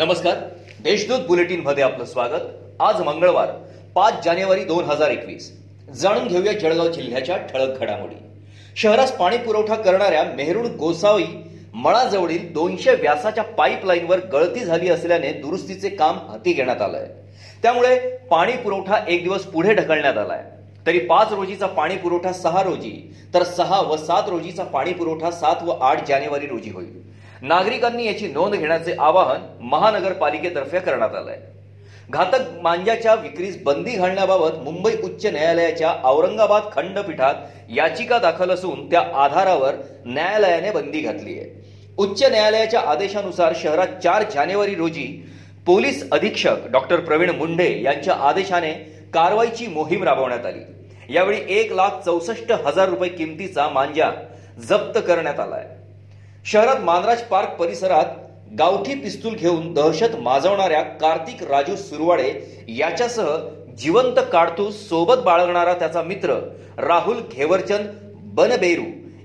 नमस्कार. देशदूत बुलेटिनमध्ये आपलं स्वागत. आज मंगळवार पाच जानेवारी दोन हजार एकवीस. जाणून घेऊया जळगाव जिल्ह्याच्या ठळक घडामोडी. शहरास पाणी पुरवठा करणाऱ्या मेहरुण गोसावी मळाजवळील दोनशे व्यासाच्या पाईपलाईनवर गळती झाली असल्याने दुरुस्तीचे काम हाती घेण्यात आलंय. त्यामुळे पाणी पुरवठा एक दिवस पुढे ढकलण्यात आलाय. तरी पाच रोजीचा पाणी पुरवठा सहा रोजी तर सहा व सात रोजीचा पाणी पुरवठा सात व आठ जानेवारी रोजी होईल. नागरिकांनी याची नोंद घेण्याचे आवाहन महानगरपालिकेतर्फे करण्यात आलंय. घातक मांजाच्या विक्रीस बंदी घालण्याबाबत मुंबई उच्च न्यायालयाच्या औरंगाबाद खंडपीठात याचिका दाखल असून त्या आधारावर न्यायालयाने बंदी घातली आहे. उच्च न्यायालयाच्या आदेशानुसार शहरात चार जानेवारी रोजी पोलीस अधीक्षक डॉक्टर प्रवीण मुंढे यांच्या आदेशाने कारवाईची मोहीम राबवण्यात आली. यावेळी एक लाख चौसष्ट हजार रुपये किमतीचा मांजा जप्त करण्यात आलाय. शहरात मानराज पार्क परिसरात गावठी पिस्तूल घेऊन दहशत माजवणाऱ्या कार्तिक राजू सुरवाडे याच्यासह जिवंत काडतूस सोबत बाळगणारा त्याचा मित्र राहुल घेवरचंद बनबेरू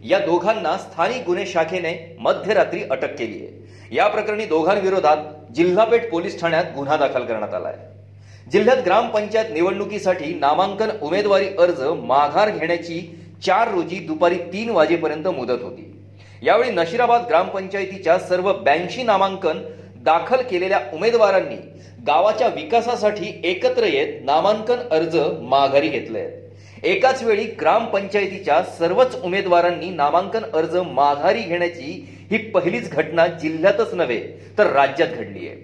या दोघांना स्थानिक गुन्हे शाखेने मध्यरात्री अटक केली आहे. या प्रकरणी दोघांविरोधात जिल्हापेठ पोलीस ठाण्यात गुन्हा दाखल करण्यात आला आहे जिल्ह्यात ग्रामपंचायत निवडणुकीसाठी नामांकन उमेदवारी अर्ज माघार घेण्याची चार रोजी दुपारी तीन वाजेपर्यंत मुदत होती. यावेळी नशिराबाद ग्रामपंचायतीच्या सर्व ब्याऐंशी नामांकन दाखल केलेल्या उमेदवारांनी गावाच्या विकासासाठी एकत्र येत नामांकन अर्ज माघारी घेतले. आहेत एकाच वेळी ग्रामपंचायतीच्या सर्वच उमेदवारांनी नामांकन अर्ज माघारी घेण्याची ही पहिलीच घटना जिल्ह्यातच नव्हे तर राज्यात घडली आहे.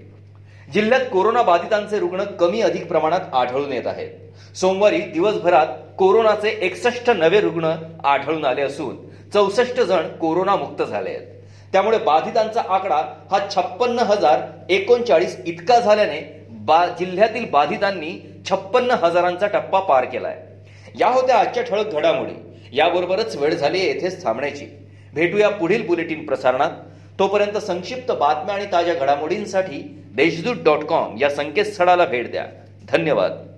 जिल्ह्यात कोरोना बाधितांचे रुग्ण कमी अधिक प्रमाणात आढळून येत आहेत. सोमवारी दिवसभरात कोरोनाचे एकसष्ट नवे रुग्ण आढळून आले असून चौसष्ट जण कोरोनामुक्त झाले आहेत. त्यामुळे बाधितांचा आकडा हा छप्पन्न हजार एकोणचाळीस इतका झाल्याने बा जिल्ह्यातील बाधितांनी छप्पन्न हजारांचा टप्पा पार केलाय. या होत्या आजच्या ठळक घडामोडी. याबरोबरच वेळ झाली येथेच थांबण्याची. भेटूया पुढील बुलेटिन प्रसारणात. तोपर्यंत संक्षिप्त बातम्या आणि ताज्या घडामोडींसाठी देशदूत डॉट कॉम या संकेतस्थळाला भेट द्या. धन्यवाद.